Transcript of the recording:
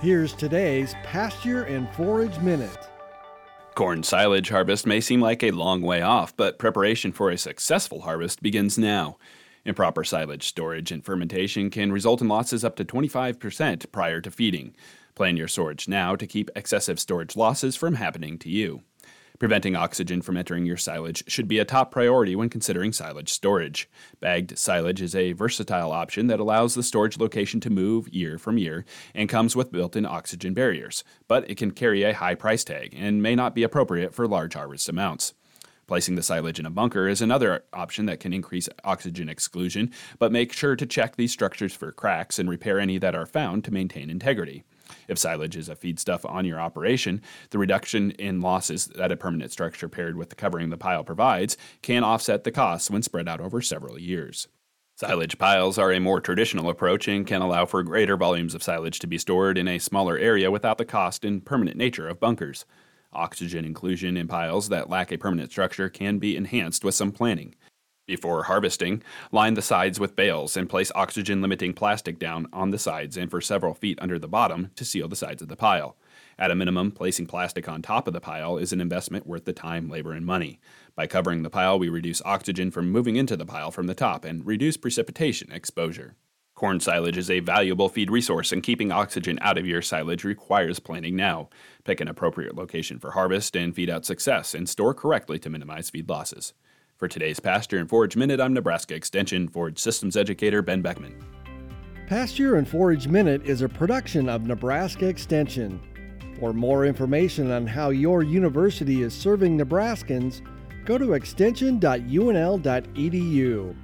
Here's today's Pasture and Forage Minute. Corn silage harvest may seem like a long way off, but preparation for a successful harvest begins now. Improper silage storage and fermentation can result in losses up to 25% prior to feeding. Plan your storage now to keep excessive storage losses from happening to you. Preventing oxygen from entering your silage should be a top priority when considering silage storage. Bagged silage is a versatile option that allows the storage location to move year from year and comes with built in oxygen barriers, but it can carry a high price tag and may not be appropriate for large harvest amounts. Placing the silage in a bunker is another option that can increase oxygen exclusion, but make sure to check these structures for cracks and repair any that are found to maintain integrity. If silage is a feedstuff on your operation, the reduction in losses that a permanent structure paired with the covering the pile provides can offset the costs when spread out over several years. Silage piles are a more traditional approach and can allow for greater volumes of silage to be stored in a smaller area without the cost and permanent nature of bunkers. Oxygen inclusion in piles that lack a permanent structure can be enhanced with some planning. Before harvesting, line the sides with bales and place oxygen limiting plastic down on the sides and for several feet under the bottom to seal the sides of the pile. At a minimum, placing plastic on top of the pile is an investment worth the time, labor, and money. By covering the pile, we reduce oxygen from moving into the pile from the top and reduce precipitation exposure. Corn silage is a valuable feed resource, and keeping oxygen out of your silage requires planning now. Pick an appropriate location for harvest and feed out success, and store correctly to minimize feed losses. For today's Pasture and Forage Minute, I'm Nebraska Extension Forage Systems Educator Ben Beckman. Pasture and Forage Minute is a production of Nebraska Extension. For more information on how your university is serving Nebraskans, go to extension.unl.edu.